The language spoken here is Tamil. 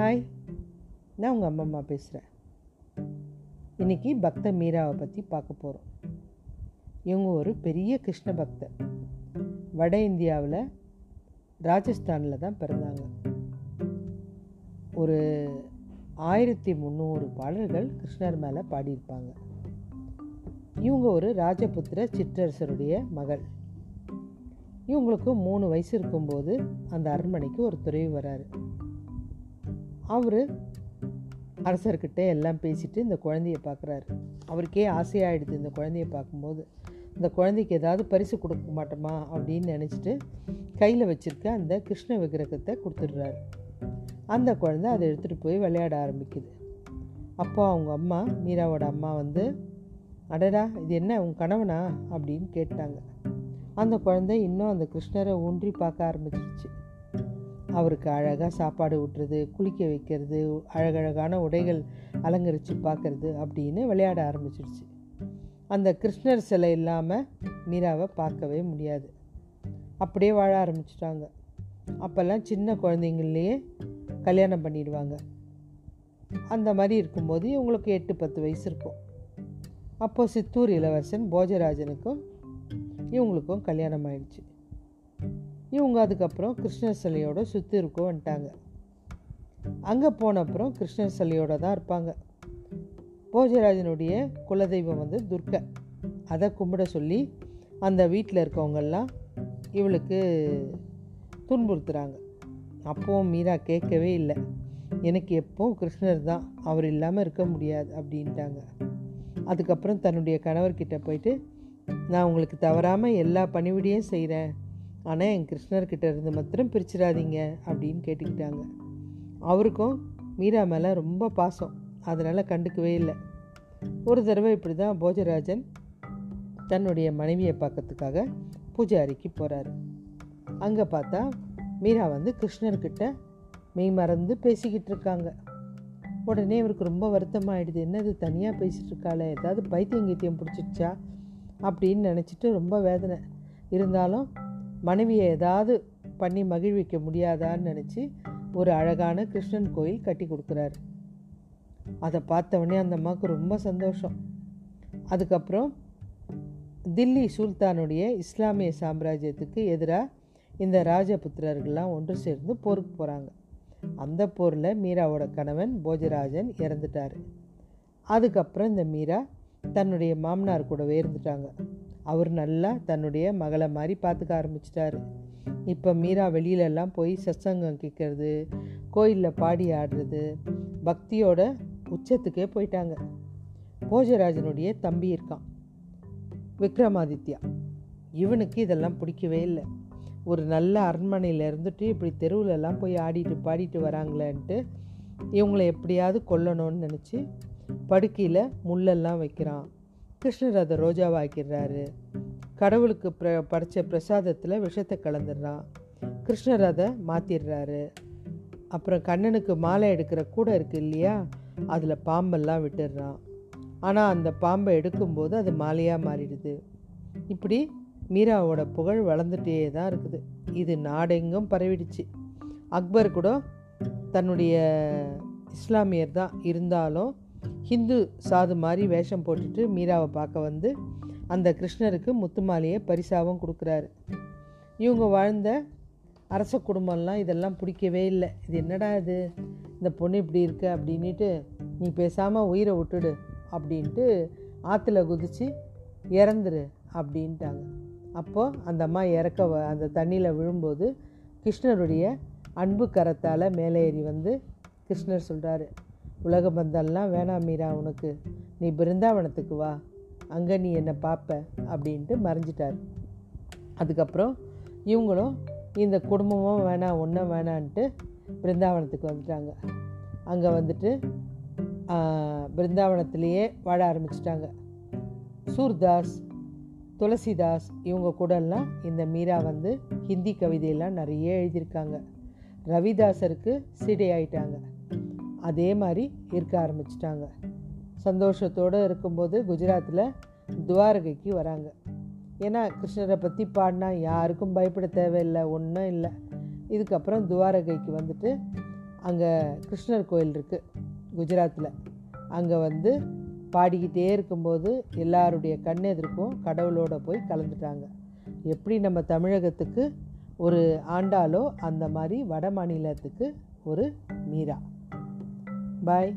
ஹாய் நான் உங்கள் அம்மா அம்மா பேசுகிறேன் இன்றைக்கி பக்த மீராவை பற்றி பார்க்க போகிறோம் இவங்க ஒரு பெரிய கிருஷ்ண பக்தர். வட இந்தியாவில் ராஜஸ்தானில் தான் பிறந்தாங்க. ஒரு ஆயிரத்தி முந்நூறு பாடல்கள் கிருஷ்ணர் மேலே பாடியிருப்பாங்க. இவங்க ஒரு ராஜபுத்திர சிற்றரசருடைய மகள். இவங்களுக்கு மூணு வயசு இருக்கும்போது அந்த அரண்மனைக்கு ஒரு துறவி வராரு. அவர் அரசர்கிட்ட எல்லாம் பேசிட்டு இந்த குழந்தைய பார்க்குறாரு. அவருக்கே ஆசையாகிடுது இந்த குழந்தைய பார்க்கும்போது. இந்த குழந்தைக்கு ஏதாவது பரிசு கொடுக்க மாட்டோமா அப்படின்னு நினச்சிட்டு கையில் வச்சுருக்க அந்த கிருஷ்ண விக்கிரகத்தை கொடுத்துடுறாரு. அந்த குழந்தை அதை எடுத்துகிட்டு போய் விளையாட ஆரம்பிக்குது. அப்போ அவங்க அம்மா மீராவோட அம்மா வந்து அடடா இது என்ன உன் கணவனா? அப்படின்னு கேட்டாங்க. அந்த குழந்தை இன்னும் அந்த கிருஷ்ணரை ஊன்றி பார்க்க ஆரம்பிச்சிருச்சு. அவருக்கு அழகாக சாப்பாடு ஊட்டுறது குளிக்க வைக்கிறது அழகழகான உடைகள் அலங்கரித்து பார்க்குறது அப்படின்னு விளையாட ஆரம்பிச்சிடுச்சு. அந்த கிருஷ்ணர் சிலை இல்லாமல் மீராவை பார்க்கவே முடியாது. அப்படியே வாழ ஆரம்பிச்சிட்டாங்க. அப்போல்லாம் சின்ன குழந்தைங்கள்லேயே கல்யாணம் பண்ணிடுவாங்க. அந்த மாதிரி இருக்கும்போது இவங்களுக்கு எட்டு பத்து வயசு இருக்கும். அப்போது சித்தூர் இளவரசன் போஜராஜனுக்கும் இவங்களுக்கும் கல்யாணம் ஆயிடுச்சு. இவங்க அதுக்கப்புறம் கிருஷ்ணர் சிலையோட இருக்க வந்துட்டாங்க. அங்கே போன அப்புறம் கிருஷ்ணர் சிலையோட தான் இருப்பாங்க. போஜராஜனுடைய குலதெய்வம் வந்து துர்க்கை. அதை கும்பிட சொல்லி அந்த வீட்டில் இருக்கவங்கெல்லாம் இவளுக்கு துன்புறுத்துகிறாங்க அப்போவும் மீரா கேட்கவே இல்லை. எனக்கு எப்போவும் கிருஷ்ணர் தான். அவர் இல்லாமல் இருக்க முடியாது அப்படின்ட்டாங்க. அதுக்கப்புறம் தன்னுடைய கணவர்கிட்ட போயிட்டு நான் உங்களுக்கு தவறாமல் எல்லா பணிவிடையும் செய்கிறேன் ஆனால் என் கிருஷ்ணர்கிட்ட இருந்து மாத்திரம் பிரிச்சிடாதீங்க அப்படின்னு கேட்டுக்கிட்டாங்க. அவருக்கும் மீரா மேலே ரொம்ப பாசம். அதனால் கண்டுக்கவே இல்லை. ஒரு தடவை இப்படி தான் போஜராஜன் தன்னுடைய மனைவியை பார்க்கறதுக்காக பூஜாரிக்கு போகிறாரு அங்கே பார்த்தா மீரா வந்து கிருஷ்ணர்கிட்ட மெய் மறந்து பேசிக்கிட்டு இருக்காங்க. உடனே இவருக்கு ரொம்ப வருத்தமாயிடுது. என்னது தனியாக பேசிகிட்டு இருக்காளே? ஏதாவது பைத்தியம் கீத்தியம் பிடிச்சிடுச்சா? அப்படின்னு நினச்சிட்டு ரொம்ப வேதனை. இருந்தாலும் மனைவியை ஏதாவது பண்ணி மகிழ்விக்க முடியாதான்னு நினச்சி ஒரு அழகான கிருஷ்ணன் கோயில் கட்டி கொடுக்குறாரு. அதை பார்த்தவொடனே அந்த அம்மாவுக்கு ரொம்ப சந்தோஷம். அதுக்கப்புறம் தில்லி சுல்தானுடைய இஸ்லாமிய சாம்ராஜ்யத்துக்கு எதிராக இந்த ராஜபுத்திரர்கள்லாம் ஒன்று சேர்ந்து போருக்கு போகிறாங்க அந்த போரில் மீராவோட கணவன் போஜராஜன் இறந்துட்டார். அதுக்கப்புறம் இந்த மீரா தன்னுடைய மாமனார் கூடவே இருந்துட்டாங்க. அவர் நல்லா தன்னுடைய மகளை மாதிரி பார்த்துக்க ஆரம்பிச்சிட்டாரு. இப்போ மீரா வெளியிலெல்லாம் போய் சத்சங்கம் கேட்கறது கோயிலில் பாடி ஆடுறது பக்தியோட உச்சத்துக்கே போயிட்டாங்க. போஜராஜனுடைய தம்பி இருக்கான் விக்ரமாதித்யா. இவனுக்கு இதெல்லாம் பிடிக்கவே இல்லை. ஒரு நல்ல அரண்மனையில் இருந்துட்டு இப்படி தெருவுலலாம் போய் ஆடிட்டு பாடிட்டு வராங்களேன்ட்டு இவங்களை எப்படியாவது கொல்லணும்னு நினச்சி படுக்கையில் முள்ளெல்லாம் வைக்கிறான். கிருஷ்ணர் அதை ரோஜாவாக்கிடுறாரு. கடவுளுக்கு பிர படைச்ச பிரசாதத்தில் விஷத்தை கலந்துடுறான். கிருஷ்ணர் அதை மாற்றிடுறாரு அப்புறம் கண்ணனுக்கு மாலை எடுக்கிற கூட இருக்குது இல்லையா? அதில் பாம்பெல்லாம் விட்டுடுறான். ஆனால் அந்த பாம்பை எடுக்கும்போது அது மாலையாக மாறிடுது. இப்படி மீராவோட புகழ் வளர்ந்துட்டே தான் இருக்குது. இது நாடெங்கும் பரவிடுச்சு. அக்பர் கூட தன்னுடைய இஸ்லாமியர் தான். இருந்தாலும் ஹிந்து சாது மாதிரி வேஷம் போட்டுட்டு மீராவை பார்க்க வந்து அந்த கிருஷ்ணருக்கு முத்துமாலையை பரிசாவும் கொடுக்குறாரு. இவங்க வாழ்ந்த அரச குடும்பம்லாம் இதெல்லாம் பிடிக்கவே இல்லை. இது என்னடா இது? இந்த பொண்ணு இப்படி இருக்கு அப்படின்ட்டு நீ பேசாமல் உயிரை விட்டுடு அப்படின்ட்டு ஆற்றுல குதித்து இறந்துரு அப்படின்ட்டாங்க. அப்போது அந்த அம்மா இறக்க வ- அந்த தண்ணியில் விழும்போது கிருஷ்ணருடைய அன்பு கரத்தால் மேலே ஏறி வந்து கிருஷ்ணர் சொல்கிறாரு உலக பந்தம்லாம் வேணாம் மீரா உனக்கு. நீ பிருந்தாவனத்துக்கு வா. அங்கே நீ என்னை பார்ப்ப அப்படின்ட்டு மறைஞ்சிட்டார். அதுக்கப்புறம் இவங்களும் இந்த குடும்பமும் வேணாம் ஒன்றும் வேணான்ட்டு பிருந்தாவனத்துக்கு வந்துட்டாங்க. அங்கே வந்துட்டு பிருந்தாவனத்திலேயே வாழ ஆரம்பிச்சிட்டாங்க. சூர்தாஸ் துளசிதாஸ் இவங்க கூடலாம் இந்த மீரா வந்து ஹிந்தி கவிதையெல்லாம் நிறைய எழுதியிருக்காங்க. ரவிதாசருக்கு சீடை ஆயிட்டாங்க. அதே மாதிரி இருக்க ஆரம்பிச்சிட்டாங்க. சந்தோஷத்தோடு இருக்கும்போது குஜராத்தில் துவாரகைக்கு வராங்க. ஏன்னா கிருஷ்ணரை பற்றி பாடினா யாருக்கும் பயப்பட தேவையில்லை ஒன்றும் இல்லை. இதுக்கப்புறம் துவாரகைக்கு வந்துட்டு அங்கே கிருஷ்ணர் கோயில் இருக்குது குஜராத்தில் அங்கே வந்து பாடிக்கிட்டே இருக்கும்போது எல்லாருடைய கண்ணெதிர்க்கும் கடவுளோட போய் கலந்துட்டாங்க. எப்படி நம்ம தமிழகத்துக்கு ஒரு ஆண்டாலோ அந்த மாதிரி வட மாநிலத்துக்கு ஒரு மீரா. பாய்